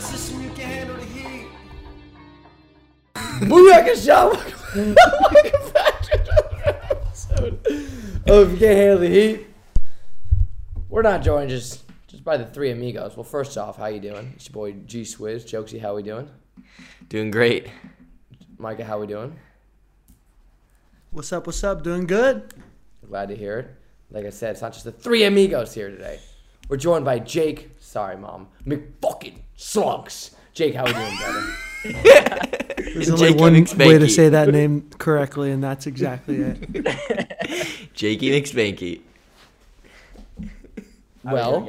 a system you can handle the heat. Booyaka Show! Welcome back to another episode of You Can't Handle the Heat. We're not joined just just by the three amigos. Well, first off, how you doing? It's your boy G Swizz. Jokesy, how we doing? Doing great. Micah, how we doing? What's up? What's up? Doing good? Glad to hear it. Like I said, it's not just the three amigos here today. We're joined by Jake. Sorry, mom. McFucking Slunks. Jake, how are we doing, brother? There's only Jakey one way to say that name correctly, and that's exactly it. Jakey McSpanky. well,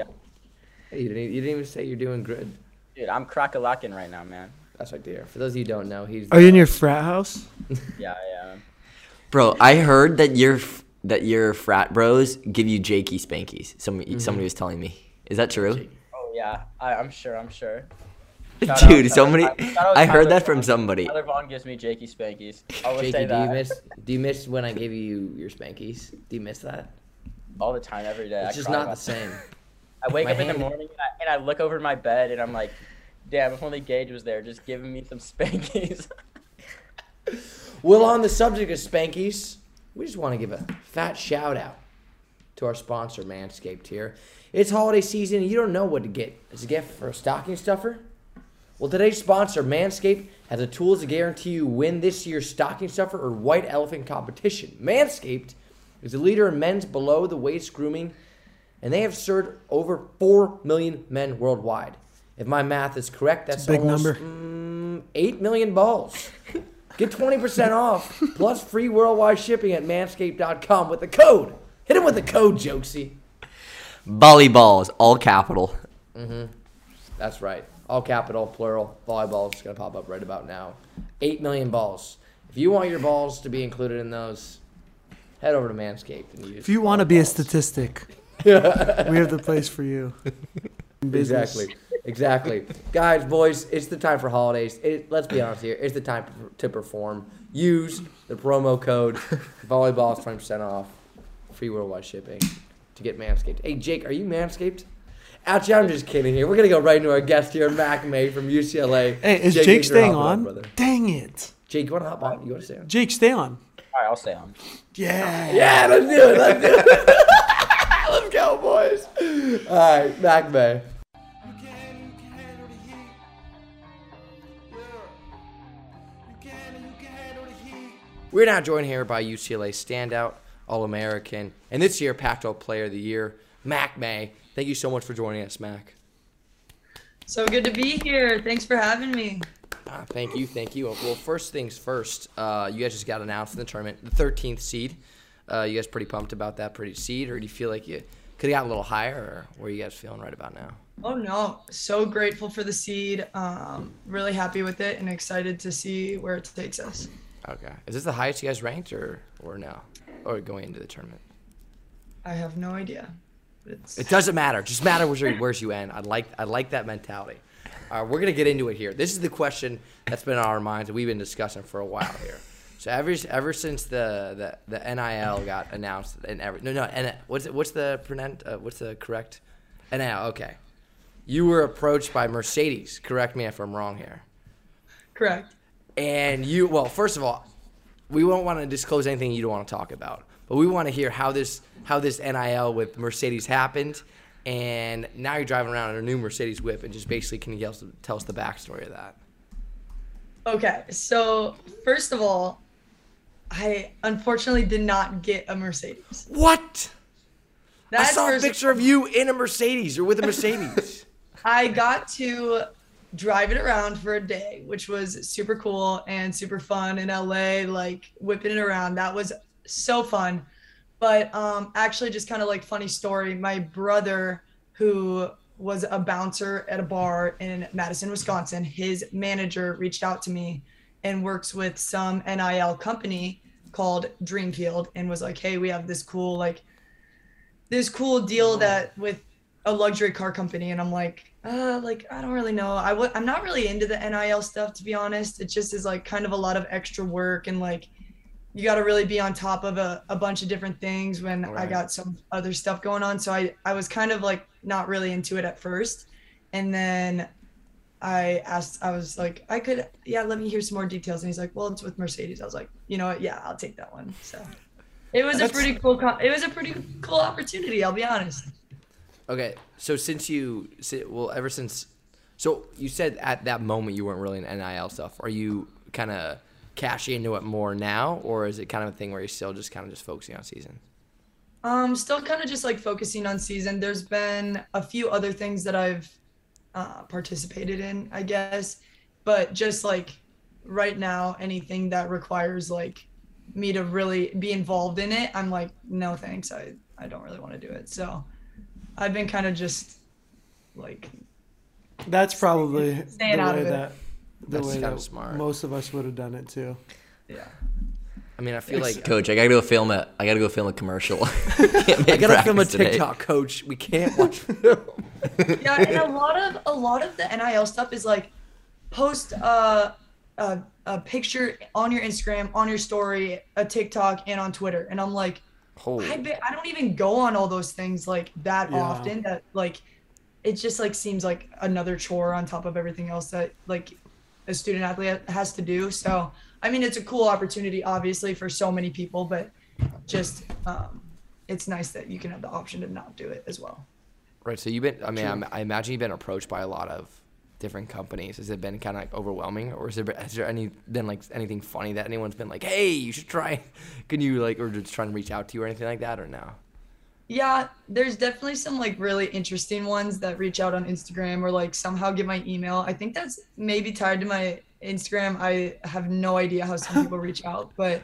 you didn't, you didn't even say you're doing good. Dude, I'm crack-a-lacking right now, man. That's right there. For those of you who don't know, he's. Are you in your frat house? Yeah, yeah. Bro, I heard that your f- that your frat bros give you Jakey spankies. Somebody mm-hmm. somebody was telling me. Is that true? Oh yeah, I, I'm sure. I'm sure. Dude, Shout out- shout out somebody Ty- shout out I heard that from Vaughn. somebody. Tyler Vaughn gives me Jakey spankies. I would Jakey, say do you miss? Do you miss when I gave you your spankies? Do you miss that? all the time, every day. It's I just not the same. I wake My up in the morning and I, and I look over my bed and I'm like, damn, if only Gage was there, just giving me some spankies. Well, on the subject of spankies, we just want to give a fat shout out to our sponsor, Manscaped. Here, it's holiday season, and you don't know what to get as a gift for a stocking stuffer. Well, today's sponsor, Manscaped, has the tools to guarantee you win this year's stocking stuffer or white elephant competition. Manscaped is a leader in men's below the waist grooming, and they have served over 4 million men worldwide. If my math is correct, that's a big almost, number. mm, 8 million balls. Get 20% off plus free worldwide shipping at manscaped.com with the code. Hit him with the code, Jokesy. Volleyballs, all capital. Mhm. That's right. All capital, plural. Volleyball is going to pop up right about now. 8 million balls. If you want your balls to be included in those, head over to Manscaped and use If you want to be a balls. statistic, we have the place for you. Business. Exactly. Exactly. Guys, boys, it's the time for holidays. It, let's be honest here. It's the time to perform. Use the promo code volleyball is 20% off. Free worldwide shipping to get Manscaped. Hey, Jake, are you Manscaped? Actually, I'm just kidding here. We're going to go right into our guest here, Mac May from UCLA. Hey, is Jake, thanks for staying hopping on? brother. Dang it. Jake, you want to hop on? You want to stay on? Jake, stay on. all right, I'll stay on. Yeah. Yeah, let's do it. Let's do it. let's go, boys. All right, Mac May. We're now joined here by UCLA standout, All American, and this year Pac 12 Player of the Year, Mac May. Thank you so much for joining us, Mac. So good to be here. Thanks for having me. Ah, thank you, thank you. Well, first things first, uh, you guys just got announced in the tournament, the 13th seed. Uh, you guys pretty pumped about that pretty seed, or do you feel like you could have got a little higher, or where are you guys feeling right about now? Oh no, so grateful for the seed. Um, really happy with it and excited to see where it takes us. Okay. Is this the highest you guys ranked, or or no, or going into the tournament? I have no idea. It's It doesn't matter. Just matter where's you, where's you end. I like I like that mentality. All right, we're gonna get into it here. This is the question that's been on our minds and we've been discussing for a while here. So ever ever since the the, the NIL got announced and every no no and what's it, what's the pronounced uh, what's the correct NIL? Okay, you were approached by Mercedes. Correct me if I'm wrong here. correct. And you, well, first of all, we won't want to disclose anything you don't want to talk about, but we want to hear how this how this NIL with Mercedes happened, and now you're driving around in a new Mercedes whip, and just basically can you tell us, the backstory of that? Okay, so first of all, I unfortunately did not get a Mercedes. What? I saw a picture of you in a Mercedes or with a Mercedes. I got to drive it around for a day, which was super cool and super fun in LA, like whipping it around. That was so fun. But um, actually, just kind of like funny story. My brother, who was a bouncer at a bar in Madison, Wisconsin, his manager reached out to me and works with some NIL company called Dreamfield and was like, "Hey, we have this cool like this cool deal that with a luxury car company and i'm like uh like i don't really know i w- i'm not really into the nil stuff to be honest it just is like kind of a lot of extra work and like you got to really be on top of a, a bunch of different things when i got some other stuff going on so i i was kind of like not really into it at first and then I asked, I was like, I could, yeah, let me hear some more details. And he's like, well, it's with Mercedes. I was like, you know what? Yeah, I'll take that one. So it was That's- a pretty cool, co- it was a pretty cool opportunity. I'll be honest. Okay, so since you, well, ever since, so you said at that moment you weren't really in NIL stuff. Are you kind of cashing into it more now, or is it kind of a thing where you're still just kind of just focusing on season? Um, still kind of just like focusing on season. There's been a few other things that I've uh, participated in, I guess, but just like right now, anything that requires like me to really be involved in it, I'm like, no thanks. I I don't really want to do it. So I've been kind of just like That's probably Staying the out way of it. that the That's way kinda that smart. most of us would have done it too. yeah. I mean, I feel like Coach, I gotta go film it. I gotta go film a commercial. I gotta film a practice today. TikTok, coach. We can't watch film. yeah, and a lot of a lot of the NIL stuff is like post uh, a a picture on your Instagram, on your story, a TikTok, and on Twitter, and I'm like, Holy. I bet I don't even go on all those things like that Yeah. often. That like, it just like seems like another chore on top of everything else that like a student athlete has to do. So I mean, it's a cool opportunity, obviously, for so many people, but just um, it's nice that you can have the option to not do it as well. Right. So you've been. I mean, I'm, I imagine you've been approached by a lot of different companies. Has it been kind of like overwhelming, or is there has there any been like anything funny that anyone's been like, hey, you should try? Can you like, or just trying to reach out to you or anything like that, or no? Yeah, there's definitely some like really interesting ones that reach out on Instagram or like somehow get my email. I think that's maybe tied to my Instagram. I have no idea how some people reach out, but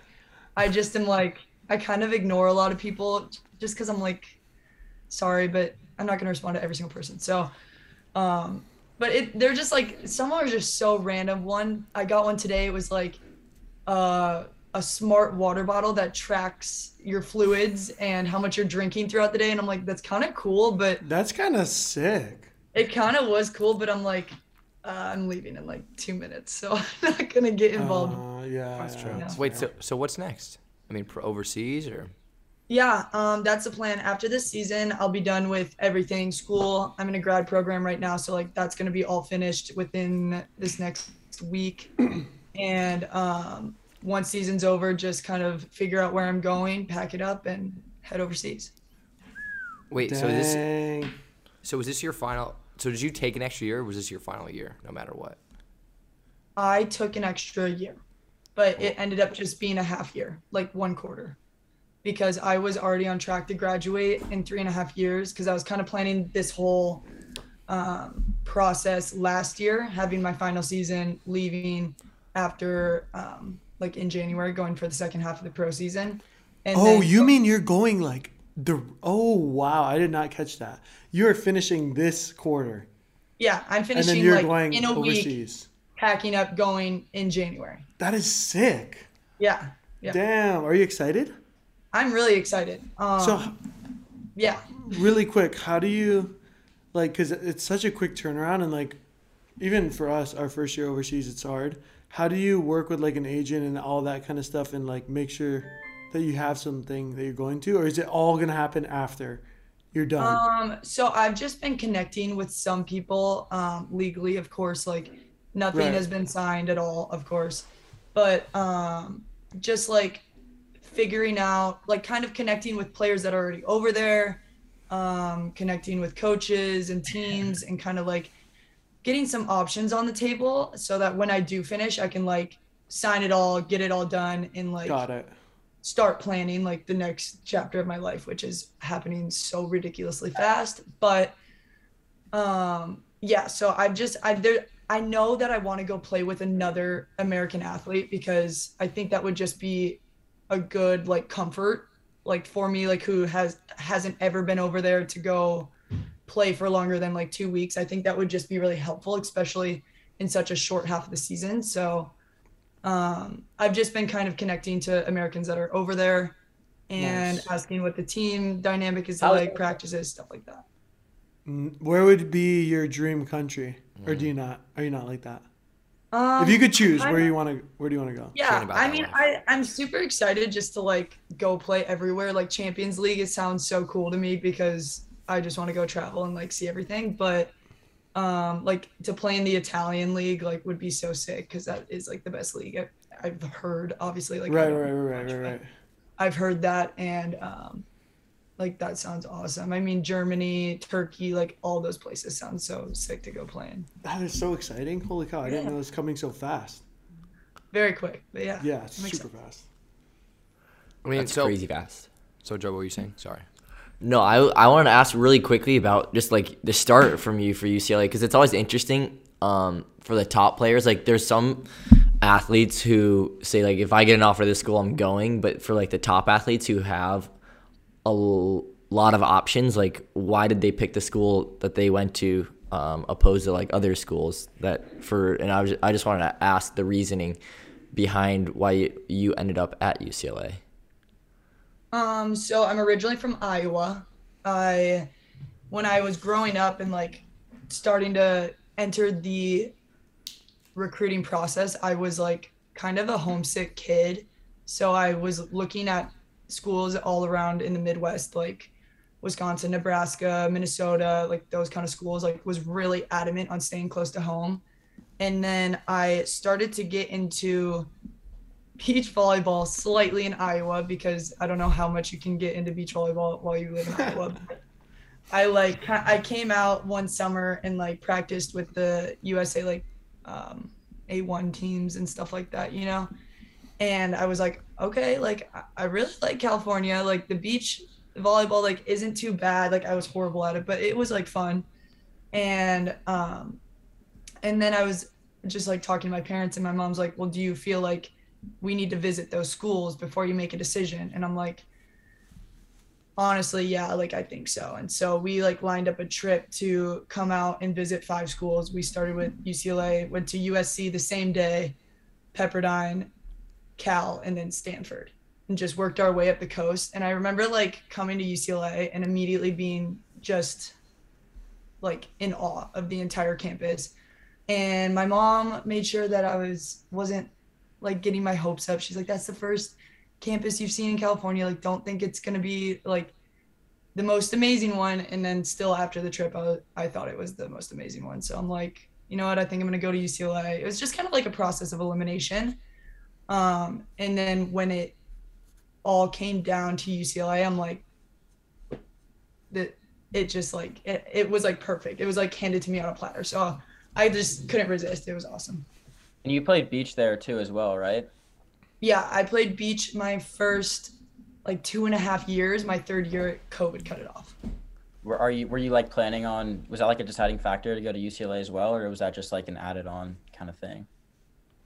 I just am like I kind of ignore a lot of people just because I'm like, sorry, but I'm not gonna respond to every single person. So, um, but it they're just like some are just so random. One I got one today. It was like, uh, a smart water bottle that tracks your fluids and how much you're drinking throughout the day. And I'm like, that's kind of cool, but That's kind of sick. it kind of was cool. But I'm like, uh, I'm leaving in like two minutes, so I'm not gonna get involved. Uh, yeah, That's true. Yeah. Wait. So so what's next? I mean, pro overseas or? Yeah, um, that's the plan. After this season, I'll be done with everything. School, I'm in a grad program right now, so like that's gonna be all finished within this next week. And um, once season's over, just kind of figure out where I'm going, pack it up, and head overseas. Wait. So this. So was this your final? So did you take an extra year, or was this your final year, no matter what? I took an extra year, but it ended up just being a half year, like one quarter, because I was already on track to graduate in three and a half years. Because I was kind of planning this whole um, process last year, having my final season, leaving after um, like in January, going for the second half of the pro season. And Oh, then- you mean you're going like the? Oh wow, I did not catch that. You're finishing this quarter, Yeah, I'm and finishing then you're like going in a week, overseas. packing up, going in January. That is sick. Yeah, yeah. Damn, are you excited? I'm really excited. Um, So, yeah. really quick, how do you, like, because it's such a quick turnaround, and like, even for us, our first year overseas, it's hard. How do you work with like an agent and all that kind of stuff, and like make sure that you have something that you're going to, or is it all gonna happen after you're done? Um, so I've just been connecting with some people, um, legally, of course, like nothing Right. has been signed at all, of course, but um, just like figuring out, like kind of connecting with players that are already over there, um, connecting with coaches and teams, and kind of like getting some options on the table so that when I do finish, I can like sign it all, get it all done, and like Got it. start planning like the next chapter of my life which is happening so ridiculously fast but um yeah so i've just i there i know that i want to go play with another american athlete because i think that would just be a good like comfort like for me like who has hasn't ever been over there to go play for longer than like two weeks i think that would just be really helpful especially in such a short half of the season so um, I've just been kind of connecting to Americans that are over there and Nice. asking what the team dynamic is How- like, practices, stuff like that. Mm, Where would be your dream country, or do you not? Are you not like that? Um, if you could choose, I'm- where you want to, where do you want to go? yeah, I mean, life. I, I'm super excited just to like go play everywhere. Like Champions League, it sounds so cool to me because I just want to go travel and like see everything. But um, like to play in the Italian league, like would be so sick because that is like the best league I've, I've heard. Obviously, like I right, right, right, right, right. I've heard that, and um, like that sounds awesome. I mean, Germany, Turkey, like all those places sound so sick to go playing. That is so exciting. Holy cow! I didn't know it was coming so fast. Very quick, but yeah. Yeah, it's Makes super fast. I mean, That's so crazy fast. so Joe, what were you saying? Sorry. No, I I wanted to ask really quickly about just like the start from you for UCLA because it's always interesting um, for the top players. Like there's some athletes who say like if I get an offer of this school, I'm going. But for like the top athletes who have a lot of options, like why did they pick the school that they went to um, opposed to like other schools that for? And I was I just wanted to ask the reasoning behind why you ended up at UCLA. Um, so I'm originally from Iowa. I when I was growing up and like starting to enter the recruiting process, I was like kind of a homesick kid. So I was looking at schools all around in the Midwest, like Wisconsin, Nebraska, Minnesota, like those kind of schools, like was really adamant on staying close to home. And then I started to get into beach volleyball slightly in Iowa because I don't know how much you can get into beach volleyball while you live in Iowa. I like I came out one summer and like practiced with the USA like um, A1 teams and stuff like that, you know. And I was like, okay, like I- really like California. Like the beach volleyball like isn't too bad. Like I was horrible at it, but it was like fun. And um, and then I was just like talking to my parents, and my mom's like, well, do you feel like we need to visit those schools before you make a decision and i'm like honestly yeah like i think so and so we like lined up a trip to come out and visit five schools we started with ucla went to usc the same day pepperdine cal and then stanford and just worked our way up the coast and i remember like coming to ucla and immediately being just like in awe of the entire campus and my mom made sure that i was wasn't like getting my hopes up. She's like, that's the first campus you've seen in California. Like, don't think it's gonna be like the most amazing one. And then still after the trip, I, I thought it was the most amazing one. So I'm like, you know what? I think I'm gonna go to UCLA. It was just kind of like a process of elimination. Um, and then when it all came down to UCLA, I'm like, that it just like it, it was like perfect. It was like handed to me on a platter. So I just couldn't resist. It was awesome. And you played beach there too, as well, right? Yeah, I played beach my first like two and a half years. My third year, COVID cut it off. Were are you were you like planning on? Was that like a deciding factor to go to UCLA as well, or was that just like an added on kind of thing?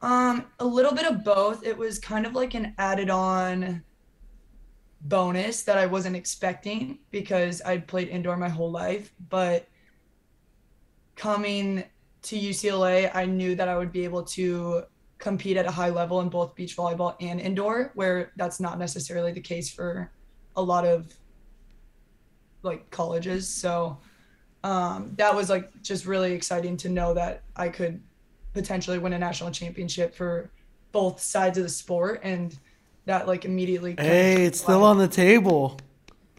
Um, a little bit of both. It was kind of like an added on bonus that I wasn't expecting because I'd played indoor my whole life. But coming to UCLA, I knew that I would be able to compete at a high level in both beach volleyball and indoor, where that's not necessarily the case for a lot of like colleges. So um, that was like just really exciting to know that I could potentially win a national championship for both sides of the sport and that like immediately Hey, it's to still life. on the table.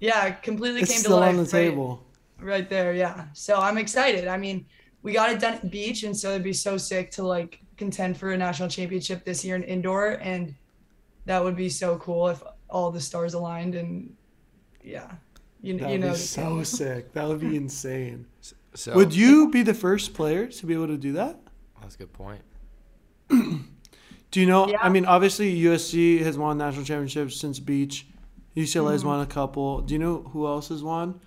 yeah completely It's came to still life on the right- table. right there yeah so i'm excited i mean we got it done at beach and so it'd be so sick to like contend for a national championship this year in indoor and that would be so cool if all the stars aligned and yeah you, That you know so sick. That would be insane. So Would you be the first player to be able to do that? That's a good point. Do you know? Yeah. I mean, obviously USC has won national championships since beach. UCLA has Mm-hmm. won a couple. Do you know who else has won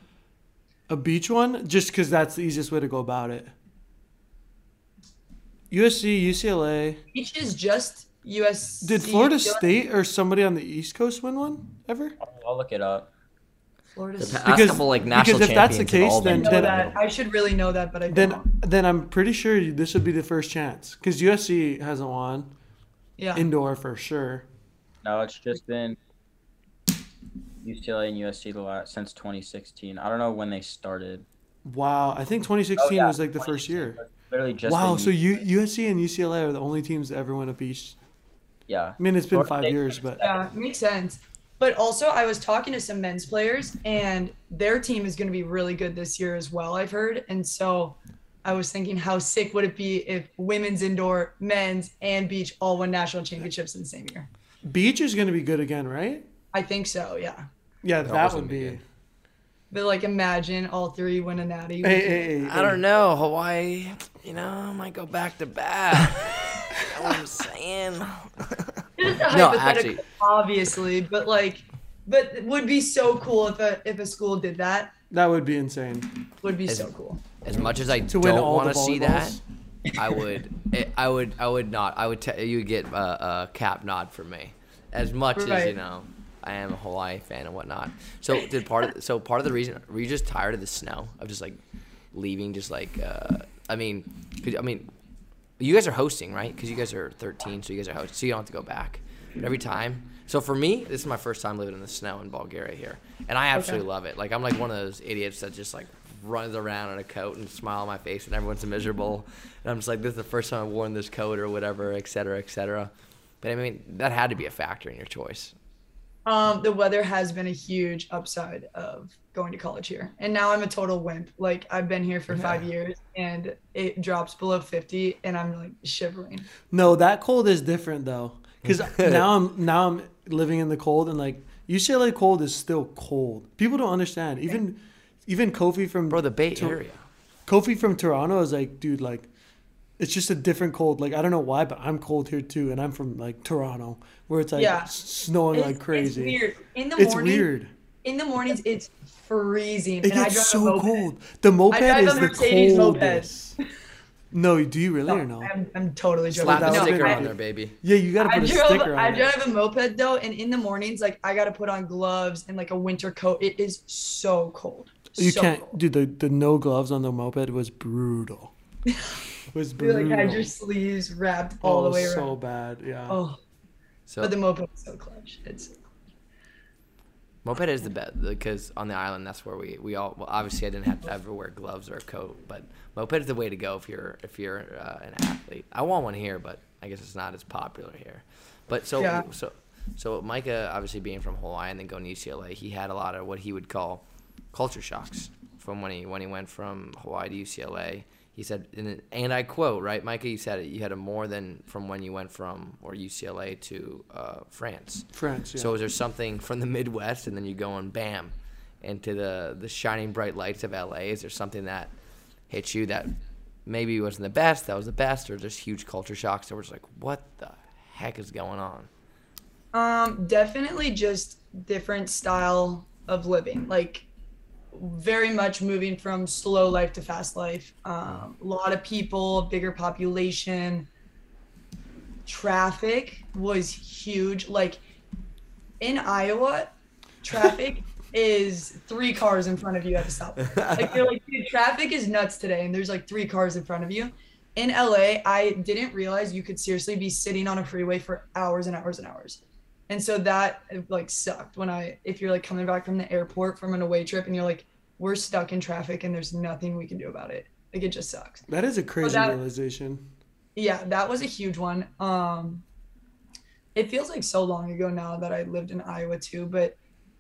a beach one? Just because that's the easiest way to go about it. USC, UCLA. beach is just us Did Florida State or somebody on the East Coast win one ever? I'll, I'll look it up. Florida The State. past Because- couple like because if that's the champions have all case, then- then- that i should really know that but i don't Then, then I'm pretty sure this would be the first chance because USC hasn't won yeah indoor for sure. No, it's just been UCLA and USC the last since 2016. I don't know when they started. Wow, I think 2016 Oh, yeah, was like the first year. Literally just. Wow, so U- U- USC and UCLA are the only teams that ever win a beach. yeah. I mean, it's been Florida five State- years, but Yeah, makes sense. But also, I was talking to some men's players, and their team is going to be really good this year as well. I've heard, and so I was thinking, how sick would it be if women's indoor, men's, and beach all won national championships in the same year? Beach is gonna be good again, right? I think so, yeah. Yeah, That that would be be. good. But like, imagine all three win a natty. Hey, hey, hey, I don't know. Hawaii, you know, might go back to back. you know what I'm saying? It's a No, actually- obviously, but like, but it would be so cool if a if a school did that. That would be insane. Would be As- so cool. As much as I To win don't want to see that. I would. It, I would. I would not. I would. T- you would get a, a cap nod from me. As much as you know, I am a Hawaii fan and whatnot. So did part of. So part of the reason were you just tired of the snow of just like leaving? Just like. Uh, I mean, could, I mean, you guys are hosting right? Because you guys are 13, so you guys are hosting, so you don't have to go back. But every time. So for me, this is my first time living in the snow in Bulgaria here, and I absolutely love it. Like I'm like one of those idiots that just like runs around in a coat and smile on my face, and everyone's miserable. And I'm just like, this is the first time I've worn this coat or whatever, et cetera, et cetera. But I mean, that had to be a factor in your choice. Um, the weather has been a huge upside of going to college here, and now I'm a total wimp. Like I've been here for five years, and it drops below 50, and I'm like shivering. No, that cold is different though, because now I'm now I'm living in the cold and like UCLA cold is still cold. People don't understand. Even even Kofi from Bro, the Bay Tor- Area. Kofi from Toronto is like, dude, like, it's just a different cold. Like I don't know why, but I'm cold here too, and I'm from like Toronto, where it's like Yeah. snowing It's, like crazy. It's weird. In the It's morning, weird. in the mornings, it's freezing, It and I gets drive a so moped. cold. The moped drive a is the Mercedes moped. coldest. No, do you really No, or no? I'm, I'm totally joking. Slap that sticker big. on there, baby. Yeah, you gotta I put a drove, sticker I on it. drive a moped though, and in the mornings, like I gotta put on gloves and like a winter coat. It is so cold. You so can't, cold. dude. The the no gloves on the moped was brutal. It was You brutal. like had your sleeves wrapped all oh, the way around. so bad. Yeah. Oh, So but the moped is so clutch. It's moped is the best because on the island that's where we we all well obviously I didn't have to ever wear gloves or a coat, but moped is the way to go if you're if you're uh, an athlete. I want one here, but I guess it's not as popular here. But so Yeah. so so Micah obviously being from Hawaii and then going to UCLA, he had a lot of what he would call culture shocks from when he when he went from Hawaii to UCLA. He said, and, and I quote, right, Micah, you said it, you had a more than from when you went from or UCLA to uh, France. France. Yeah. So is there something from the Midwest and then you go and bam into the the shining bright lights of LA? Is there something that hit you that maybe wasn't the best, that was the best, or just huge culture shocks that was like, what the heck is going on? um definitely just different style of living. Like very much moving from slow life to fast life. Um, a lot of people, bigger population. Traffic was huge. Like in Iowa, traffic is three cars in front of you at a stop. Like you're like, dude, traffic is nuts today, and there's like three cars in front of you. In LA, I didn't realize you could seriously be sitting on a freeway for hours and hours and hours. And so that like sucked when I if you're like coming back from the airport from an away trip and you're like, we're stuck in traffic and there's nothing we can do about it. Like it just sucks. that is a crazy that- realization. Yeah, that was a huge one. Um it feels like so long ago now that I lived in Iowa too, but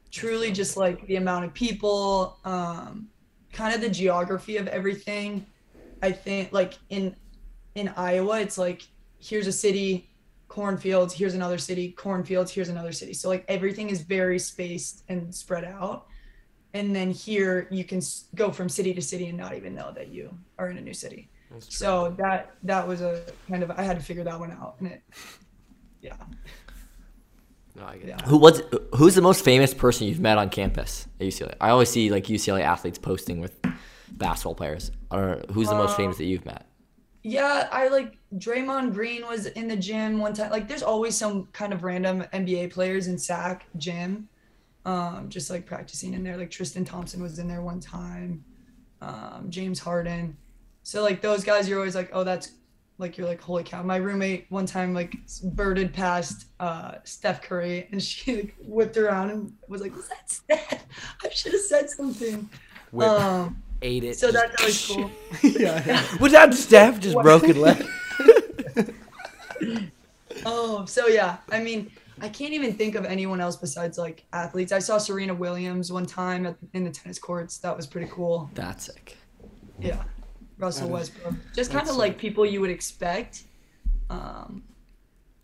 truly just like the amount of people, um, kind of the geography of everything. I think like in in Iowa, it's like here's a city, cornfields, here's another city, cornfields, here's another city. So like everything is very spaced and spread out. And then here you can go from city to city and not even know that you are in a new city. So that that was a kind of I had to figure that one out, and it, yeah. No, I get Yeah. Who was who's the most famous person you've met on campus at UCLA? I always see like UCLA athletes posting with basketball players. Or who's the most Uh, famous that you've met? Yeah, I like Draymond Green was in the gym one time. Like, there's always some kind of random NBA players in SAC gym, um, just like practicing in there. Like Tristan Thompson was in there one time, um, James Harden. So like those guys, you're always like, oh, that's like you're like, holy cow. My roommate one time like birded past uh, Steph Curry, and she like whipped around and was like, was that Steph? I should have said something. Whip. Um, Ate it. so just- that's always cool. yeah, yeah. Was that Steph? Just broken leg. Oh, so yeah. I mean, I can't even think of anyone else besides like athletes. I saw Serena Williams one time at, in the tennis courts. That was pretty cool. That's sick. Yeah. Russell Westbrook. Just kind of like people you would expect. Um,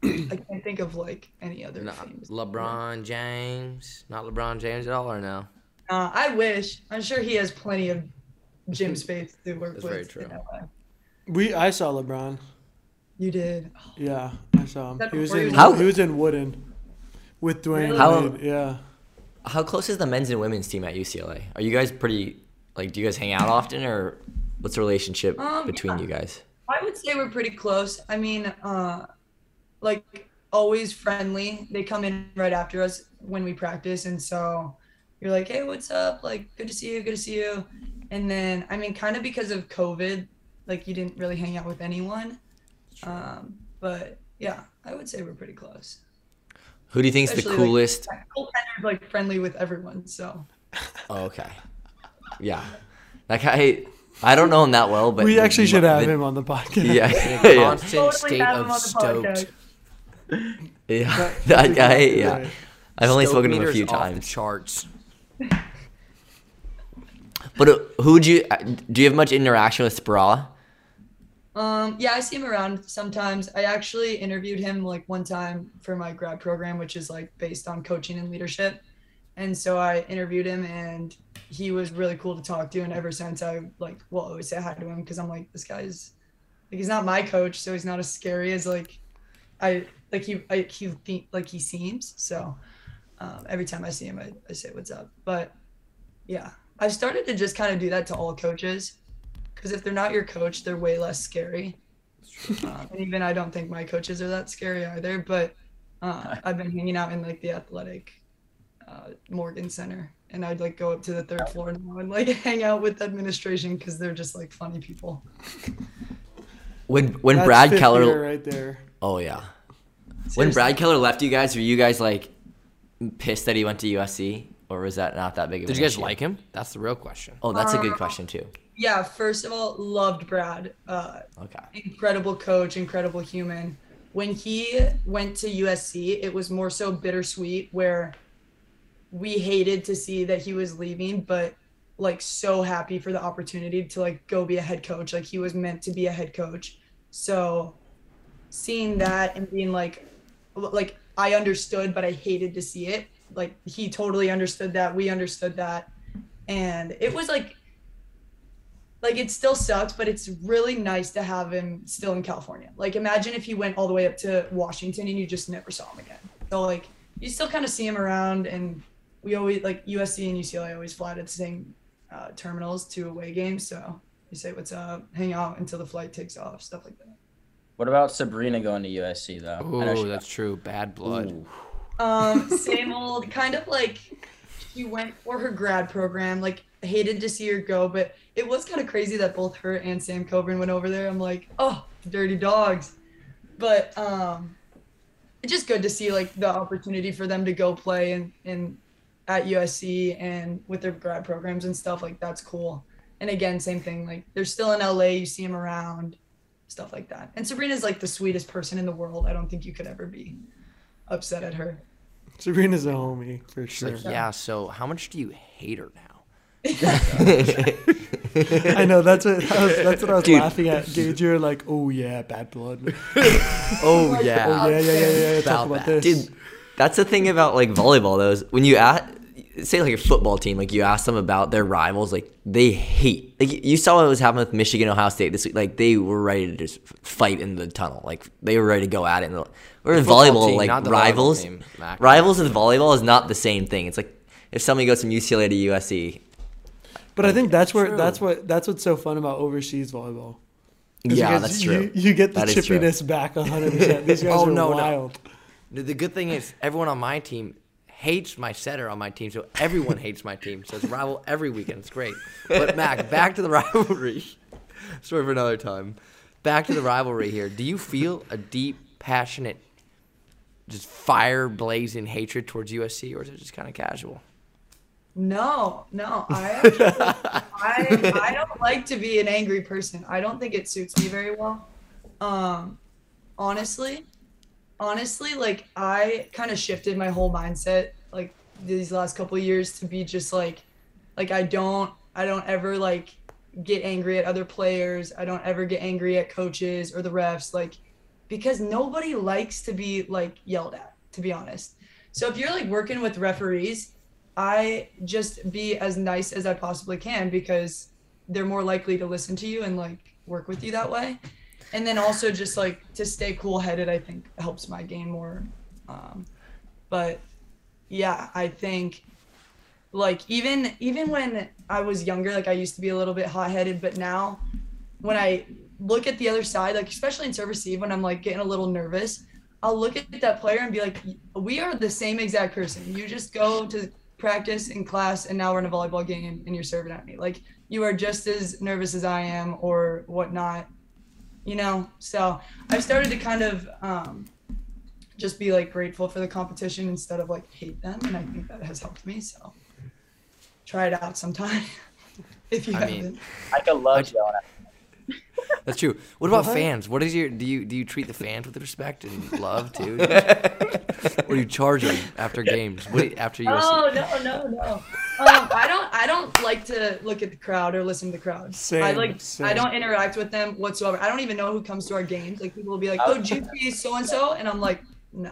I can't think of like any other Not famous. LeBron James. Not LeBron James at all, or no? Uh, I wish. I'm sure he has plenty of gym space to work That's with. very true. We I saw LeBron. You did. Yeah, I saw him. That He was in How- he was in Wooden with Dwyane. Really? How- Wade. Yeah. How close is the men's and women's team at UCLA? Are you guys pretty like? Do you guys hang out often, or what's the relationship Um, between yeah. you guys? I would say we're pretty close. I mean, uh, like always friendly. They come in right after us when we practice, and so you're like, "Hey, what's up? Like, good to see you. Good to see you." And then, I mean, kind of because of COVID, like you didn't really hang out with anyone. Um, but yeah, I would say we're pretty close. Who do you think is the Especially, like- coolest? Cole like friendly with everyone, so Oh, okay. Yeah, that guy. I don't know him that well, but we actually should have the- him on the podcast. Yeah, In yeah, constant totally state of on the podcast. stoked. yeah. That- That guy. Yeah. I've only Stoke spoken to him a few off the times. charts. But uh, who would you? uh, Do you have much interaction with Speraw? Um, yeah, I see him around sometimes. I actually interviewed him like one time for my grad program, which is like based on coaching and leadership. And so I interviewed him and he was really cool to talk to. And ever since I like will always say hi to him because I'm like, this guy's like he's not my coach, so he's not as scary as like I like he I, he like he seems. So um, every time I see him, I, I say what's up. But yeah, I've started to just kind of do that to all coaches because if they're not your coach, they're way less scary. Uh, and even I don't think my coaches are that scary either. But uh, I've been hanging out in like the athletic uh, Morgan Center, and I'd like go up to the third floor now and like hang out with administration because they're just like funny people. When when That's Brad Keller. right there. Oh yeah. When Brad Keller left you guys, were you guys like pissed that he went to USC, or was that not that big of a deal? Did you guys issue? like him? That's the real question. Oh, that's a good Uh, question too. Yeah, first of all, loved Brad. Uh, Okay. incredible coach, incredible human. When he went to USC, it was more so bittersweet where we hated to see that he was leaving, but like so happy for the opportunity to like go be a head coach. Like he was meant to be a head coach. So seeing that and being like like I understood but I hated to see it. Like he totally understood that. We understood that. And it was like like it still sucks, but it's really nice to have him still in California. Like imagine if he went all the way up to Washington and you just never saw him again. So like you still kind of see him around, and we always like USC and UCLA always fly to the same uh, terminals to away games. So you say what's up, hang out until the flight takes off, stuff like that. What about Sabrina going to USC though? I know Oh, she- that's true. Bad blood. Ooh. Um, same old, kind of like she went for her grad program. Like hated to see her go, but it was kind of crazy that both her and Sam Coburn went over there. I'm like, oh, dirty dogs. But um, it's just good to see like the opportunity for them to go play and and at USC and with their grad programs and stuff like that's cool. And again, same thing. Like they're still in LA. You see them around, stuff like that. And Sabrina's like the sweetest person in the world. I don't think you could ever be upset at her. Sabrina's a homie for She's sure. like, yeah. So how much do you hate her now? I know that's what I was, that's what I was Dude. laughing at. Gage, you're like, oh yeah, bad blood. Oh yeah. Oh yeah, yeah, yeah, yeah. yeah. About Talk about that. this. Dude, that's the thing about like volleyball though. Is when you ask, say like a football team, like you ask them about their rivals, like they hate. Like you saw what was happening with Michigan, Ohio State this week. Like they were ready to just fight in the tunnel. Like they were ready to go at it. In the, or in volleyball, team, like not volleyball rivals, team, rivals in volleyball is not the same thing. It's like if somebody goes from UCLA to USC. But I think that's where True. that's what that's what's so fun about overseas volleyball. Yeah, that's you, true. You get the That is true. chippiness back 100. percent These guys Oh, are no, no. wild. The, the good thing is everyone on my team hates my setter on my team, so everyone hates my team. So it's rival every weekend. It's great. But Mac, back to the rivalry. Story for another time. Back to the rivalry here. Do you feel a deep, passionate, just fire blazing hatred towards USC, or is it just kind of casual? No, no, I actually, I I don't like to be an angry person. I don't think it suits me very well. Um, honestly, honestly, like I kind of shifted my whole mindset like these last couple years to be just like, like I don't I don't ever like get angry at other players. I don't ever get angry at coaches or the refs, like because nobody likes to be like yelled at, to be honest. So if you're like working with referees, I just be as nice as I possibly can because they're more likely to listen to you and like work with you that way. And then also just like to stay cool headed, I think helps my game more. Um, but yeah, I think like even even when I was younger, like I used to be a little bit hot headed, but now when I look at the other side, like especially in serve receive, when I'm like getting a little nervous, I'll look at that player and be like, we are the same exact person. You just go to practice in class and now we're in a volleyball game and you're serving at me. Like you are just as nervous as I am or whatnot, you know? So I've started to kind of um, just be like grateful for the competition instead of like hate them. And I think that has helped me. So try it out sometime if you I haven't. I mean, Micah loves yelling at That's true. What about What? fans? What is your do you do you treat the fans with respect and love too? or do you charge them after games? What you- after you? Oh no no no! Um, I don't I don't like to look at the crowd or listen to the crowd. I Same, like I don't interact with them whatsoever. I don't even know who comes to our games. Like people will be like, "Oh, GP so and so," and I'm like, "No,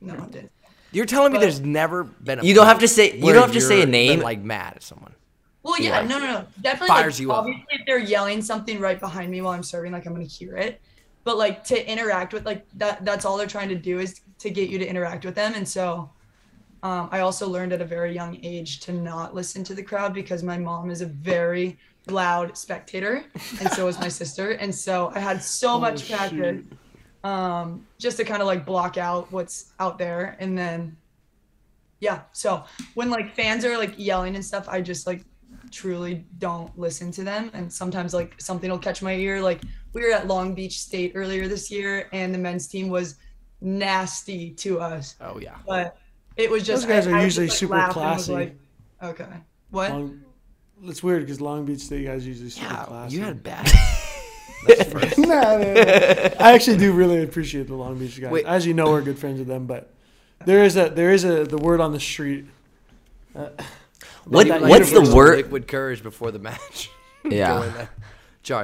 no, I didn't." You're telling me But- there's never been a You don't have to say- you don't have to say a you're been, name. like mad at someone. Well, yeah, Yeah. no, no, no, definitely. Fires like, you up. obviously, if they're yelling something right behind me while I'm serving, like I'm gonna hear it. But like to interact with like that, that's all they're trying to do is to get you to interact with them. And so, um, I also learned at a very young age to not listen to the crowd because my mom is a very loud spectator, and so is my sister. And so I had so much Oh, practice, um, just to kind of like block out what's out there, and then yeah so when like fans are like yelling and stuff i just like truly don't listen to them and sometimes like something will catch my ear like we were at long beach state earlier this year and the men's team was nasty to us Oh yeah. but it was just Those guys I- are I usually just, like, super laughed and was classy. like, okay what Long, it's weird because Long Beach State guys usually super Yeah, classy. you had bad. That's first. Nah, nah, nah. I actually do really appreciate the Long Beach guys. Wait. As you know, we're good friends with them, but there is a there is a the word on the street. Uh, What- that what's the universal- word- Liquid courage before the match. Yeah. there.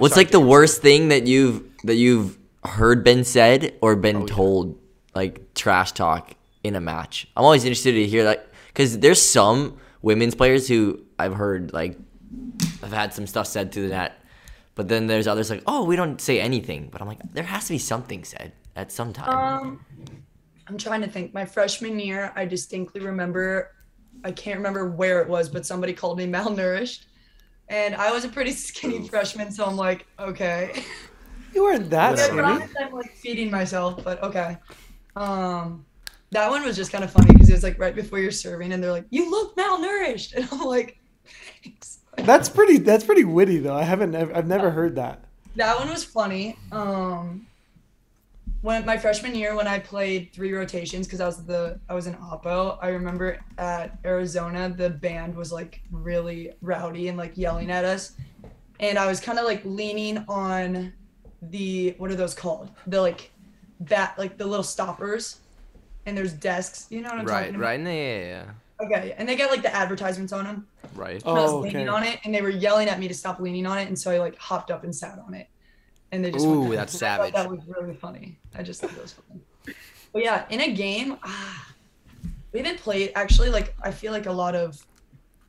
What's sorry, like the worst thing that you've that you've heard been said or been Oh, yeah. told like trash talk in a match? I'm always interested to hear that because there's some women's players who I've heard like I've had some stuff said to the net, but then there's others like, oh, we don't say anything. But I'm like, there has to be something said at some time. Um, I'm trying to think. My freshman year, I distinctly remember. I can't remember where it was, but somebody called me malnourished, and I was a pretty skinny freshman, so I'm like, okay. You weren't that I skinny. I'm like feeding myself, but okay. Um, that one was just kind of funny because it was like right before you're serving, and they're like, "You look malnourished," and I'm like, "Thanks." That's pretty. That's pretty witty though. I haven't. I've never heard that. That one was funny. Um, when my freshman year, when I played three rotations because I was the I was an oppo. I remember at Arizona, the band was like really rowdy and like yelling at us, and I was kind of like leaning on the what are those called? The like bat like the little stoppers, and there's desks. You know what I'm Right, talking about? right. Yeah, yeah, yeah. Okay, and they got like the advertisements on them. Right. And I was Oh, leaning okay. on it, and they were yelling at me to stop leaning on it, and so I like hopped up and sat on it, and they just. Ooh, that's savage. That was really funny. I just thought that was funny. But yeah, in a game, ah, we haven't played. Actually, like I feel like a lot of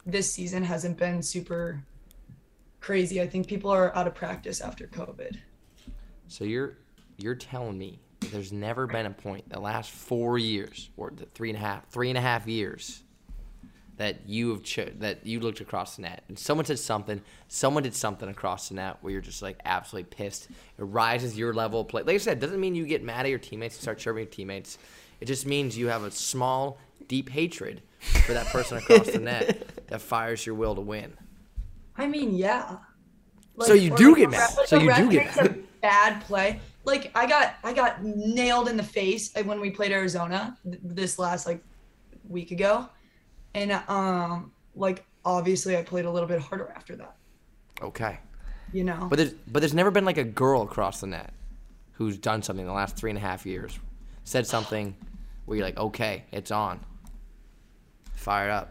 this season hasn't been super crazy. I think people are out of practice after COVID. So you're you're telling me there's never been a point the last four years or the three and a half three and a half years that you have cho- that you looked across the net and someone said something, someone did something across the net where you're just like absolutely pissed. It rises your level of play. Like I said, it doesn't mean you get mad at your teammates and start chirping your teammates. It just means you have a small, deep hatred for that person across the net that fires your will to win. I mean, yeah. So you do like get mad. ref- like So you do get makes a bad play. Like I got I got nailed in the face when we played Arizona th- this last like week ago, and um like obviously I played a little bit harder after that. Okay. You know. But there's but there's never been like a girl across the net who's done something in the last three and a half years, said something where you're like, okay, it's on, fire up.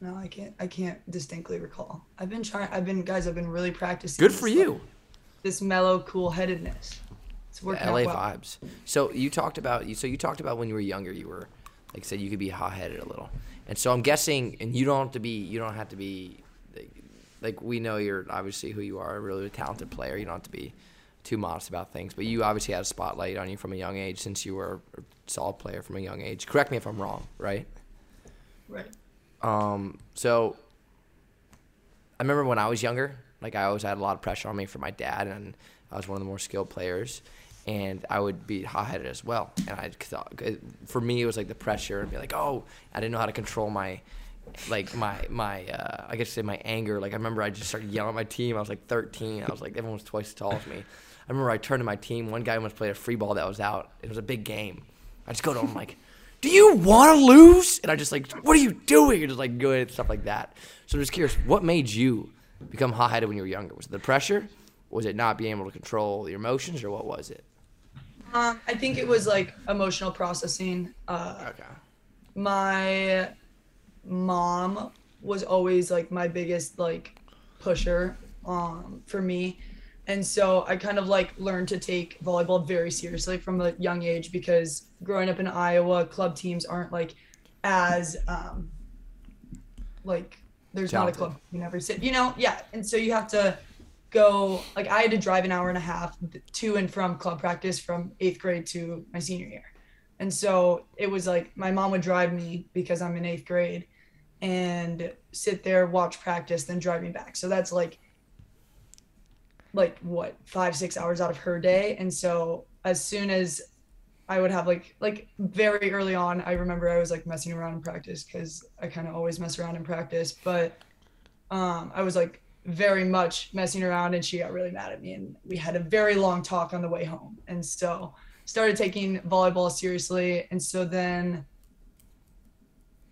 No, I can't. I can't distinctly recall. I've been trying. I've been guys. I've been really practicing. Good this, for like, you. this mellow, cool headedness. It's working LA out well. vibes. So you talked about you. So you talked about when you were younger, you were like I said, you could be hot headed a little. And so I'm guessing, and you don't have to be. You don't have to be. Like, like we know you're obviously who you are, a really talented player. You don't have to be too modest about things, but you obviously had a spotlight on you from a young age since you were a solid player from a young age. Correct me if I'm wrong, right? Right. Um, so I remember when I was younger, like I always had a lot of pressure on me from my dad, and I was one of the more skilled players, and I would be hot headed as well. And I thought, for me, it was like the pressure and be like, oh, I didn't know how to control my, like my my, uh, I guess say my anger. Like I remember I just started yelling at my team. I was like 13. I was like everyone was twice as tall as me. I remember I turned to my team. One guy once played a free ball that was out. It was a big game. I just go to him like, "Do you want to lose?" And I just like, "What are you doing?" And just like good stuff like that. So I'm just curious, what made you become hot-headed when you were younger? Was it the pressure? Was it not being able to control your emotions, or what was it? Um, I think it was like emotional processing. Uh, Okay. my mom was always like my biggest like pusher um for me and so i kind of like learned to take volleyball very seriously from a young age because growing up in iowa club teams aren't like as um like there's not a club in every city you know yeah and so you have to go like i had to drive an hour and a half to and from club practice from eighth grade to my senior year and so it was like my mom would drive me because I'm in eighth grade and sit there, watch practice, then drive me back. So that's like like what, five, six hours out of her day. And so as soon as I would have like like very early on, I remember I was like messing around in practice because I kind of always mess around in practice, but um I was like very much messing around and she got really mad at me and we had a very long talk on the way home. And so started taking volleyball seriously and so then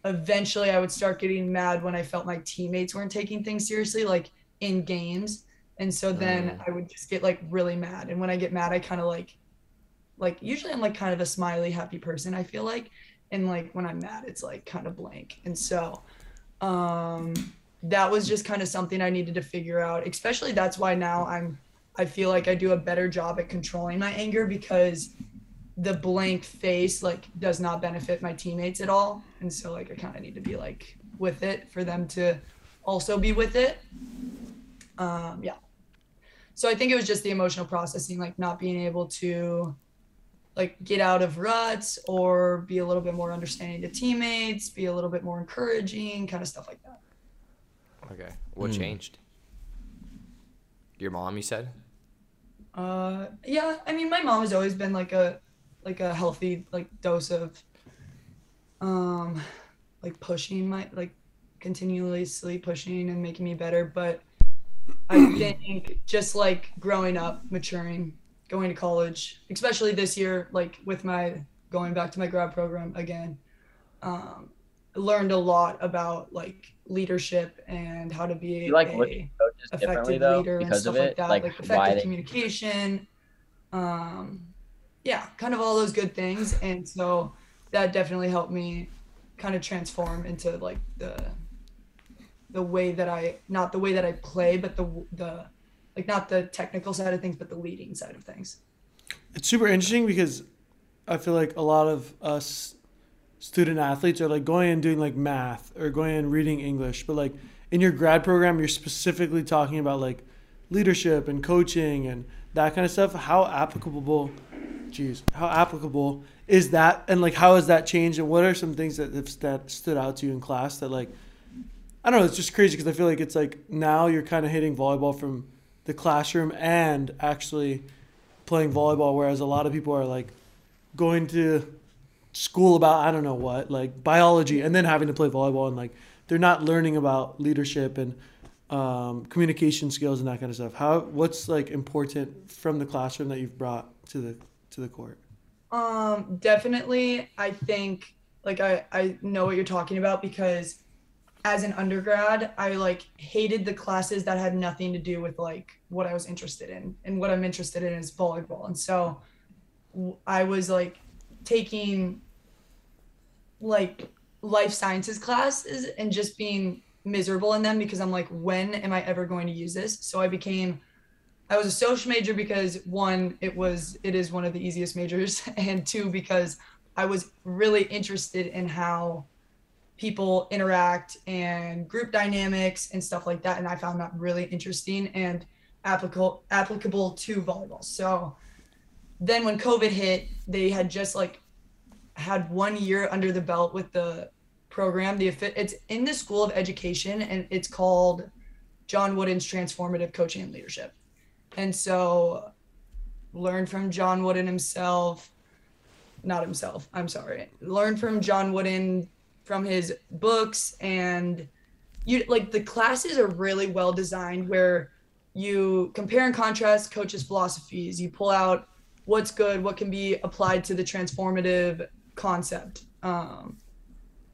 eventually i would start getting mad when i felt my teammates weren't taking things seriously like in games and so then i would just get like really mad and when i get mad i kind of like like usually i'm like kind of a smiley happy person i feel like and like when i'm mad it's like kind of blank and so um that was just kind of something i needed to figure out especially that's why now i'm I feel like I do a better job at controlling my anger because the blank face like does not benefit my teammates at all. And so like I kind of need to be like with it for them to also be with it. Um yeah. So I think it was just the emotional processing like not being able to like get out of ruts or be a little bit more understanding to teammates, be a little bit more encouraging, kind of stuff like that. Okay. What changed? Your mom, you said. Uh, yeah. I mean, my mom has always been like a, like a healthy like dose of, um, like pushing my like continuously pushing and making me better. But I think just like growing up, maturing, going to college, especially this year, like with my going back to my grad program again, um, learned a lot about like leadership and how to be You like a, look at coaches differently effective though leader and stuff like that, Like, like, why effective they communication. Um, yeah, kind of all those good things, and so that definitely helped me kind of transform into like the the way that I not the way that I play, but the the like not the technical side of things, but the leading side of things. It's super interesting because I feel like a lot of us student athletes are like going and doing like math or going and reading English, but like in your grad program, you're specifically talking about like leadership and coaching and that kind of stuff. How applicable, geez, how applicable is that? And like, how has that changed? And what are some things that have that stood out to you in class that like, I don't know, it's just crazy because I feel like it's like now you're kind of hitting volleyball from the classroom and actually playing volleyball, whereas a lot of people are like going to school about I don't know what, like biology, and then having to play volleyball, and like they're not learning about leadership and um, communication skills and that kind of stuff. How what's like important from the classroom that you've brought to the to the court? Um, definitely. I think like I I know what you're talking about because as an undergrad, I like hated the classes that had nothing to do with like what I was interested in, and what I'm interested in is volleyball, and so I was like taking like life sciences classes and just being miserable in them because I'm like, when am I ever going to use this? So I became I was a social major because one, it was it is one of the easiest majors, and two, because I was really interested in how people interact and group dynamics and stuff like that. And I found that really interesting and applicable applicable to volleyball. So then when COVID hit, they had just like had one year under the belt with the program. The it's in the School of Education and it's called John Wooden's Transformative Coaching and Leadership. And so learn from John Wooden himself, not himself, I'm sorry. Learn from John Wooden from his books and you like the classes are really well designed where you compare and contrast coaches' philosophies. You pull out what's good, what can be applied to the transformative concept. Um,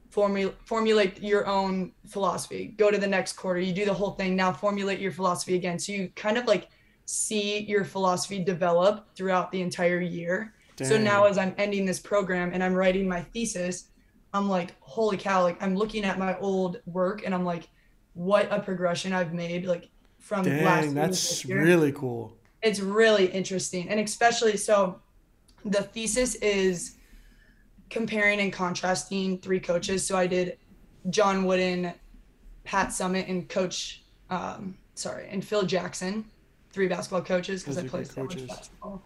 formulate formulate your own philosophy. Go to the next quarter. You do the whole thing. Now formulate your philosophy again. So you kind of like see your philosophy develop throughout the entire year. Dang. So now as I'm ending this program and I'm writing my thesis, I'm like, holy cow, like I'm looking at my old work and I'm like, what a progression I've made like from Dang, last that's really cool. It's really interesting. And especially so the thesis is comparing and contrasting three coaches. So I did John Wooden, Pat Summitt, and Coach um, sorry, and Phil Jackson three basketball coaches because I play so much basketball.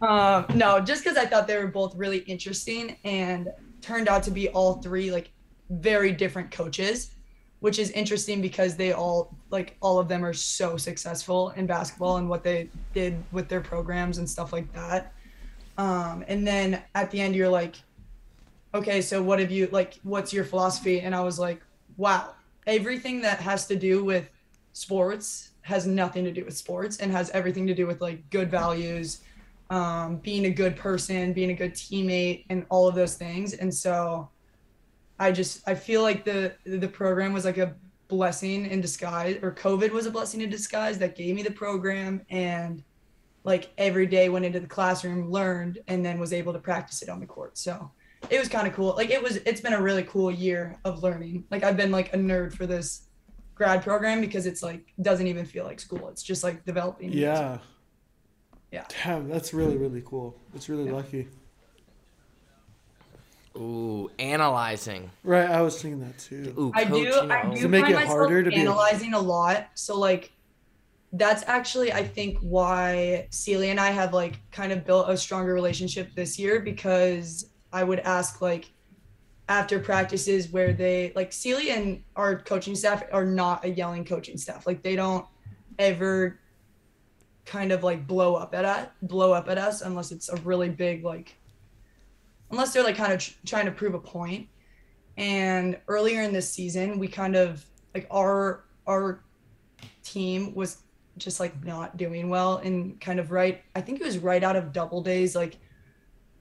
Um, no, just because I thought they were both really interesting and turned out to be all three like very different coaches, which is interesting because they all like all of them are so successful in basketball and what they did with their programs and stuff like that. Um, and then at the end, you're like, okay, so what have you like? What's your philosophy? And I was like, wow, everything that has to do with sports has nothing to do with sports and has everything to do with like good values, um, being a good person, being a good teammate, and all of those things. And so, I just I feel like the the program was like a blessing in disguise, or COVID was a blessing in disguise that gave me the program and like every day went into the classroom, learned, and then was able to practice it on the court. So it was kind of cool. Like it was, it's been a really cool year of learning. Like I've been like a nerd for this grad program because it's like doesn't even feel like school. It's just like developing. Yeah. Yeah. Damn, that's really really cool. It's really yeah. lucky. Ooh, analyzing. Right, I was thinking that too. Ooh, I do. I do to make it harder to analyzing be... a lot. So like, that's actually I think why Sealy and I have like kind of built a stronger relationship this year because I would ask like after practices where they like Sealy and our coaching staff are not a yelling coaching staff. Like they don't ever kind of like blow up at us, blow up at us unless it's a really big like unless they're like kind of tr- trying to prove a point. And earlier in this season, we kind of like our our team was just like not doing well and kind of right I think it was right out of double days like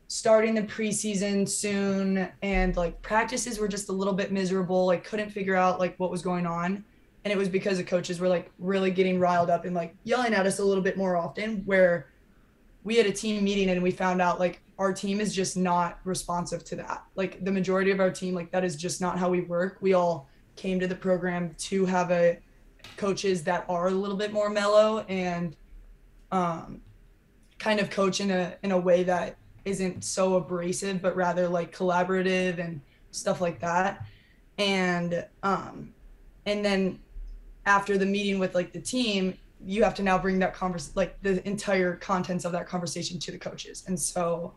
starting the preseason soon and like practices were just a little bit miserable like couldn't figure out like what was going on and it was because the coaches were like really getting riled up and like yelling at us a little bit more often where we had a team meeting and we found out like our team is just not responsive to that like the majority of our team like that is just not how we work we all came to the program to have a coaches that are a little bit more mellow and um kind of coach in a in a way that isn't so abrasive, but rather like collaborative and stuff like that. And um, and then after the meeting with like the team, you have to now bring that converse like the entire contents of that conversation to the coaches. And so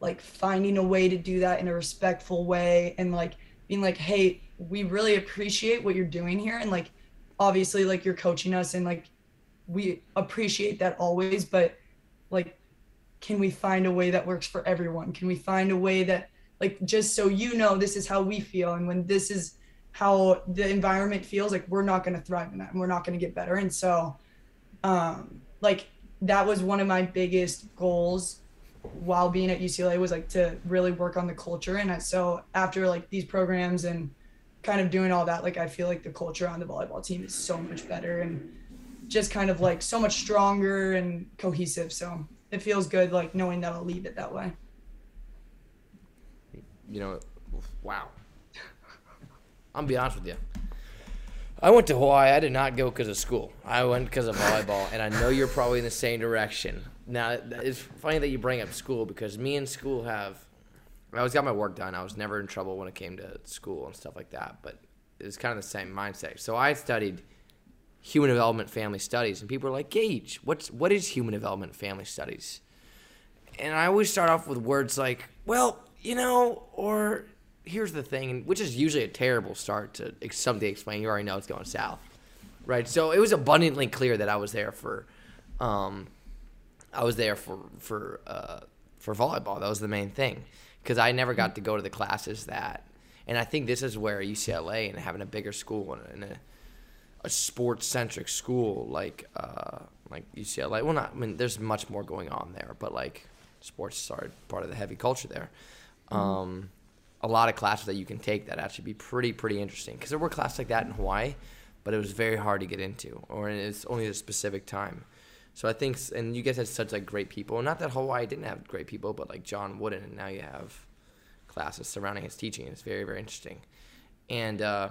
like finding a way to do that in a respectful way and like being like, hey, we really appreciate what you're doing here. And like obviously like you're coaching us and like we appreciate that always, but like can we find a way that works for everyone can we find a way that like just so you know this is how we feel and when this is how the environment feels like we're not going to thrive in that and we're not going to get better and so um like that was one of my biggest goals while being at UCLA was like to really work on the culture and so after like these programs and kind of doing all that like I feel like the culture on the volleyball team is so much better and just kind of like so much stronger and cohesive so it feels good like knowing that I'll leave it that way. You know, wow. I'm be honest with you. I went to Hawaii. I did not go because of school. I went because of volleyball, and I know you're probably in the same direction. Now, it's funny that you bring up school because me and school have. I always got my work done. I was never in trouble when it came to school and stuff like that. But it was kind of the same mindset. So I studied human development family studies, and people are like, "Gage, what's what is human development family studies?" And I always start off with words like, "Well, you know," or "Here's the thing," which is usually a terrible start to something explain. You already know it's going south, right? So it was abundantly clear that I was there for, um, I was there for for uh, for volleyball. That was the main thing because I never got to go to the classes that, and I think this is where UCLA and having a bigger school and, and a a sports centric school like uh, like UCLA. Well, not I mean, there's much more going on there, but like sports are part of the heavy culture there. Um, a lot of classes that you can take that actually be pretty pretty interesting because there were classes like that in Hawaii, but it was very hard to get into, or it's only a specific time. So I think, and you guys had such like great people. Not that Hawaii didn't have great people, but like John Wooden, and now you have classes surrounding his teaching. It's very very interesting, and uh,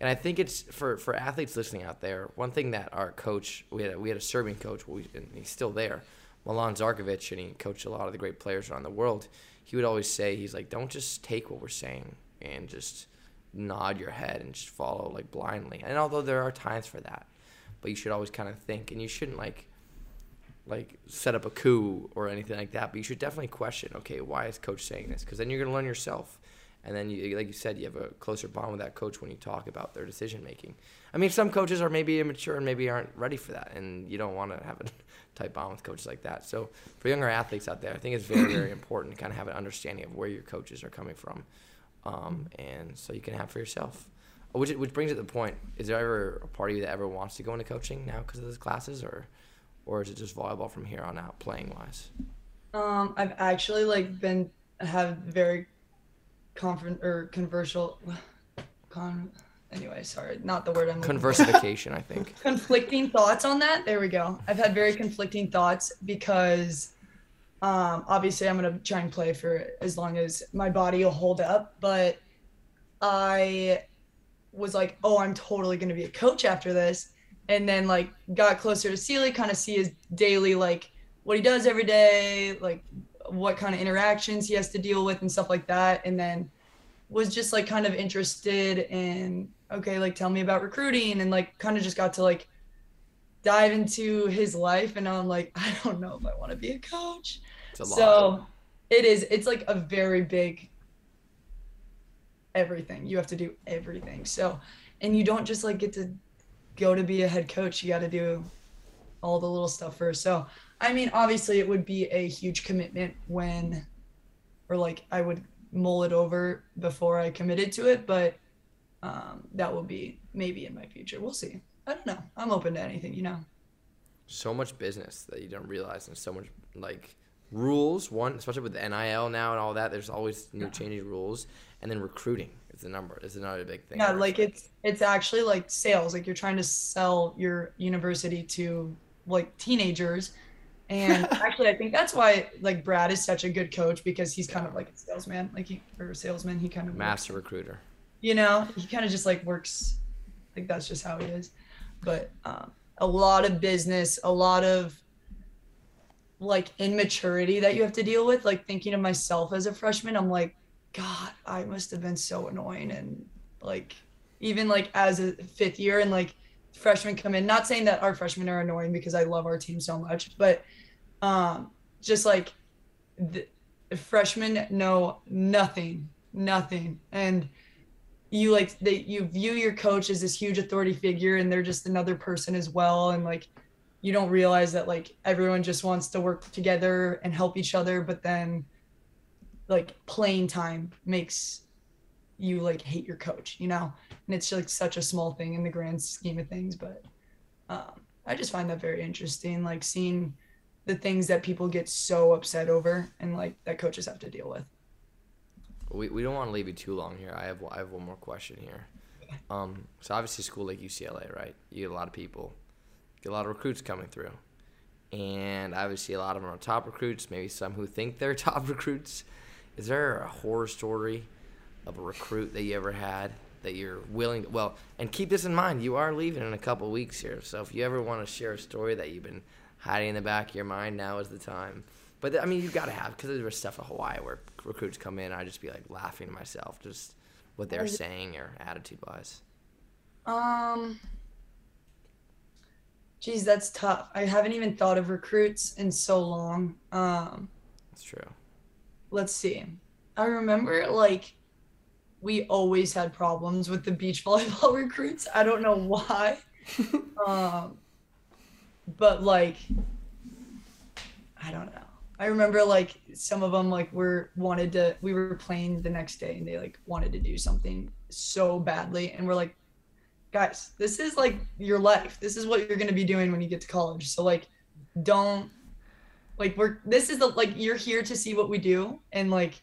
and I think it's for for athletes listening out there. One thing that our coach, we had a, we had a Serbian coach, we, and he's still there, Milan Zarkovic, and he coached a lot of the great players around the world. He would always say, he's like, don't just take what we're saying and just nod your head and just follow like blindly. And although there are times for that, but you should always kind of think, and you shouldn't like like set up a coup or anything like that. But you should definitely question, okay, why is coach saying this? Because then you're gonna learn yourself, and then you, like you said, you have a closer bond with that coach when you talk about their decision making. I mean, some coaches are maybe immature and maybe aren't ready for that, and you don't want to have a tight bond with coaches like that. So for younger athletes out there, I think it's very very important to kind of have an understanding of where your coaches are coming from, um, and so you can have for yourself. Which, which brings it to the point: Is there ever a part of you that ever wants to go into coaching now because of those classes, or or is it just volleyball from here on out, playing wise? Um, I've actually like been have very confront or controversial con anyway, sorry, not the word I'm. Conversification, I think. conflicting thoughts on that. There we go. I've had very conflicting thoughts because um, obviously I'm gonna try and play for as long as my body will hold up, but I was like, oh, I'm totally gonna be a coach after this, and then like got closer to Sealy, kind of see his daily like what he does every day, like what kind of interactions he has to deal with and stuff like that, and then was just like kind of interested in okay like tell me about recruiting and like kind of just got to like dive into his life. And i'm like i don't know if i want to be a coach. It's a lot. so it is it's like a very big everything. You have to do everything. So and you don't just like get to go to be a head coach. You got to do all the little stuff first. So i mean obviously it would be a huge commitment when or like i would mull it over before i committed to it but um, that will be maybe in my future we'll see i don't know i'm open to anything you know so much business that you don't realize, and so much like rules. One, especially with the NIL now and all that. There's always new changing rules, and then recruiting is the number. Is another big thing. yeah like it's it's actually like sales like you're trying to sell your university to like teenagers and actually i think that's why like brad is such a good coach because he's kind of like a salesman like he or a salesman he kind of works- master recruiter. you know he kind of just like works like that's just how he is but um, a lot of business a lot of like immaturity that you have to deal with like thinking of myself as a freshman i'm like god i must have been so annoying and like even like as a fifth year and like freshmen come in. Not saying that our freshmen are annoying because i love our team so much but um just like the freshmen know nothing nothing. And you like they you view your coach as this huge authority figure and they're just another person as well. And like you don't realize that like everyone just wants to work together and help each other but then like playing time makes you like hate your coach you know and it's like such a small thing in the grand scheme of things but um, i just find that very interesting like seeing the things that people get so upset over and like that coaches have to deal with We, we don't want to leave you too long here. I have I have one more question here. Um, so obviously, school like UCLA, right? You get a lot of people, get a lot of recruits coming through, and obviously a lot of them are top recruits. Maybe some who think they're top recruits. Is there a horror story of a recruit that you ever had that you're willing. to, well, and keep this in mind: you are leaving in a couple weeks here. So if you ever want to share a story that you've been hiding in the back of your mind, now is the time. But I mean, you got to have because there was stuff in Hawaii where recruits come in, I just be like laughing to myself, just what they're saying or attitude wise. Um, geez, that's tough. I haven't even thought of recruits in so long. Um, That's true. let's see. I remember like we always had problems with the beach volleyball recruits. I don't know why. um, but like, I don't know. I remember like some of them like were wanted to. We were playing the next day and they like wanted to do something so badly, and we're like, guys, this is like your life. This is what you're gonna be doing when you get to college. So like, don't like we're this is the like you're here to see what we do and like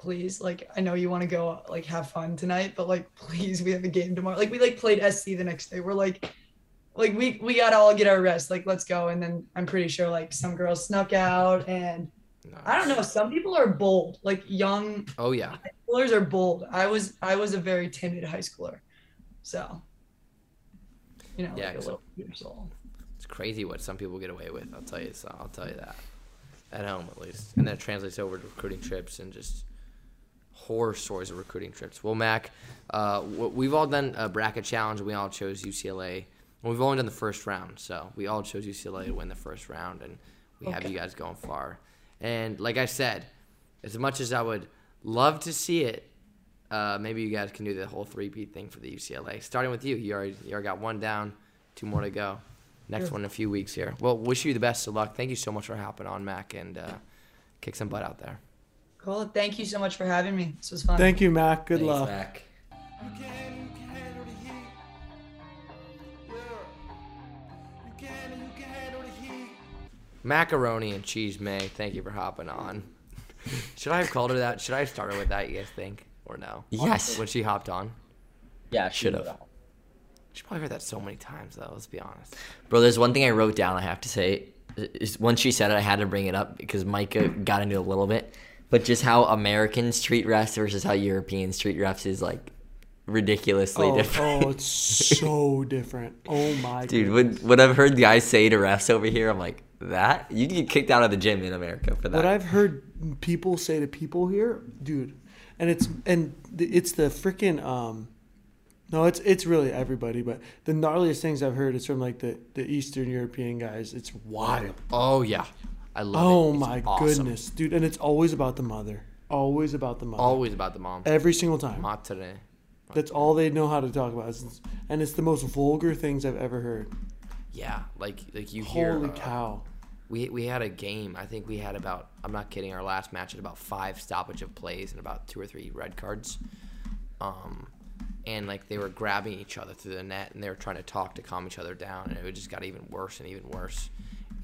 please like i know you want to go like have fun tonight but like please we have a game tomorrow. Like we like played sc the next day. We're like like we we gotta all get our rest. Like let's go. And then i'm pretty sure like some girls snuck out and i don't know some people are bold. Like young Oh yeah, high schoolers are bold. I was i was a very timid high schooler. So you know Yeah, like a little years old. it's crazy what some people get away with. I'll tell you. So I'll tell you that. At home at least, and that translates over to recruiting trips and just horror stories of recruiting trips. Well, Mac, uh, we've all done a bracket challenge. and We all chose UCLA. Well, we've only done the first round, so we all chose UCLA to win the first round, and we have you guys going far. And like I said, as much as I would love to see it, uh, maybe you guys can do the whole three-peat thing for the UCLA. Starting with you, you already you already got one down, two more to go. Next Sure. one in a few weeks here. Well, wish you the best of luck. Thank you so much for hopping on, Mac, and uh, kick some butt out there. Cool thank you so much for having me this was fun Thank you, Mac. Good Thanks, luck. Mac. Macaroni and cheese, May. Thank you for hopping on. Should I have called her that? Should I have started with that? You guys think, or no? Yes. When she hopped on, Yeah, she Should've. she probably heard that so many times, though. Let's be honest. Bro, there's one thing I wrote down I have to say. Is once she said it, I had to bring it up because Micah got into it a little bit. But just how Americans treat refs versus how Europeans treat refs is like ridiculously Oh, different. oh, it's so different. Oh my god. Dude, goodness. when I've heard guys say to refs over here, I'm like, that? You get kicked out of the gym in America for that. What I've heard people say to people here, dude, and it's and it's the freaking um, no, it's it's really everybody, but the gnarliest things I've heard is from like the the Eastern European guys. It's wild. Oh yeah, I love it. Oh It's my awesome. goodness, dude, and it's always about the mother. Always about the mother. Always about the mom. Every single time. Matere. That's all they know how to talk about, It's- and it's the most vulgar things I've ever heard. Yeah, like like you hear. Holy uh, cow! We we had a game. I think we had about. I'm not kidding. Our last match had about five stoppage of plays and about two or three red cards. Um, and like they were grabbing each other through the net and they were trying to talk to calm each other down, and it just got even worse and even worse.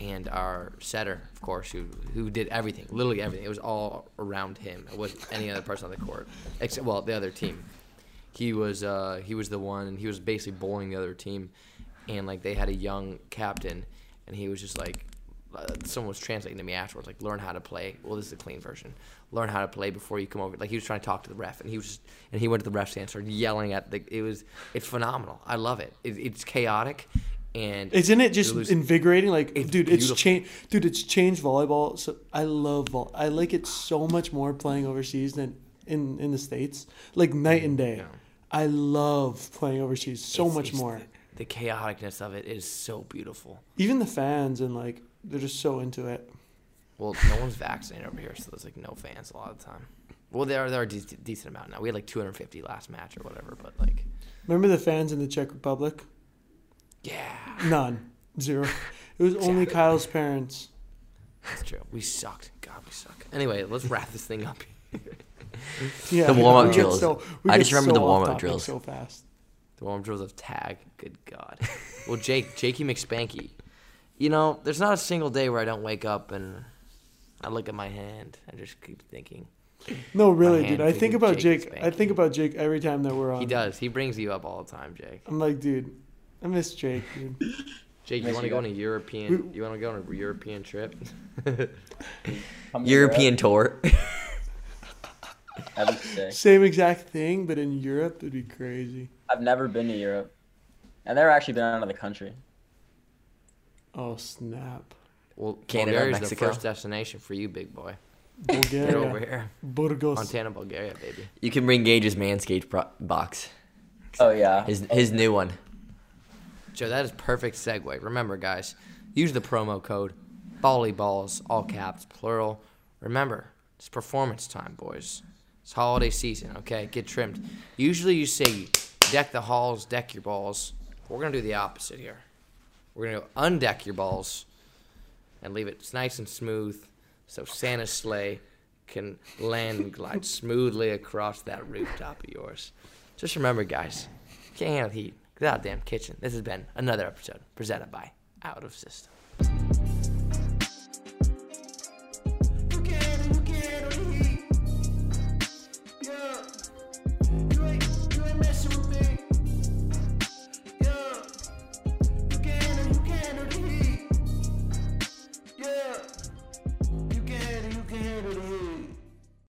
And our setter, of course, who who did everything, literally everything. It was all around him. It wasn't any other person on the court, except well the other team. He was uh, he was the one, and he was basically bullying the other team. And like they had a young captain, and he was just like, uh, someone was translating to me afterwards, like learn how to play. Well, this is the clean version. Learn how to play before you come over. Like he was trying to talk to the ref, and he was just, and he went to the ref stand, and started yelling at the. It was it's phenomenal. I love it. it it's chaotic, and Isn't it just lose- invigorating? Like, It's dude, it's changed. Dude, it's changed volleyball. So I love vol. I like it so much more playing overseas than in in the states. Like night and mm, day. Yeah. I love playing overseas so it's- much it's- more. The chaoticness of it is so beautiful. Even the fans and like they're just so into it. Well, no one's vaccinated over here, so there's like no fans a lot of the time. Well, there are there are a de- decent amount now. We had like 250 last match or whatever, but like, Remember the fans in the Czech Republic? Yeah, None, zero. It was only Kyle's parents. that's true. We sucked. God, we suck. Anyway, let's wrap this thing up. Yeah, The warm-up we get drills. So, we I get just remember so the off warm-up topic drills. so fast. The warm drills of tag. Good God. Well, Jake, Jakey McSpanky. You know, there's not a single day where I don't wake up and I look at my hand and just keep thinking. No, really, hand dude. I think thinking about Jake is Jake. I think about Jake every time that we're on. He does. He brings you up all the time, Jake. I'm like, dude, I miss Jake, dude. Jake, you want to go on a guys. European? You want to go on a European trip? Come to European tour. That'd be sick. Same exact thing, but in Europe, it'd be crazy. I've never been to Europe. I've never actually been out of the country. Oh snap! Well, Canada, Bulgaria's Mexico. the first destination for you, big boy. Bulgaria, Get over here. Burgos. Montana, Bulgaria, baby. You can bring Gage's Manscaped pro- box. Oh yeah. His his new one. Joe, that is perfect segue. Remember, guys, use the promo code volleyballs, all caps, plural. Remember, it's performance time, boys. It's holiday season, okay? Get trimmed. Usually you say deck the halls, deck your balls. We're going to do the opposite here. We're going to undeck your balls and leave it nice and smooth so Santa's sleigh can land and glide smoothly across that rooftop of yours. Just remember, guys, can't handle heat. Get out of the damn kitchen. This has been another episode presented by Out of System.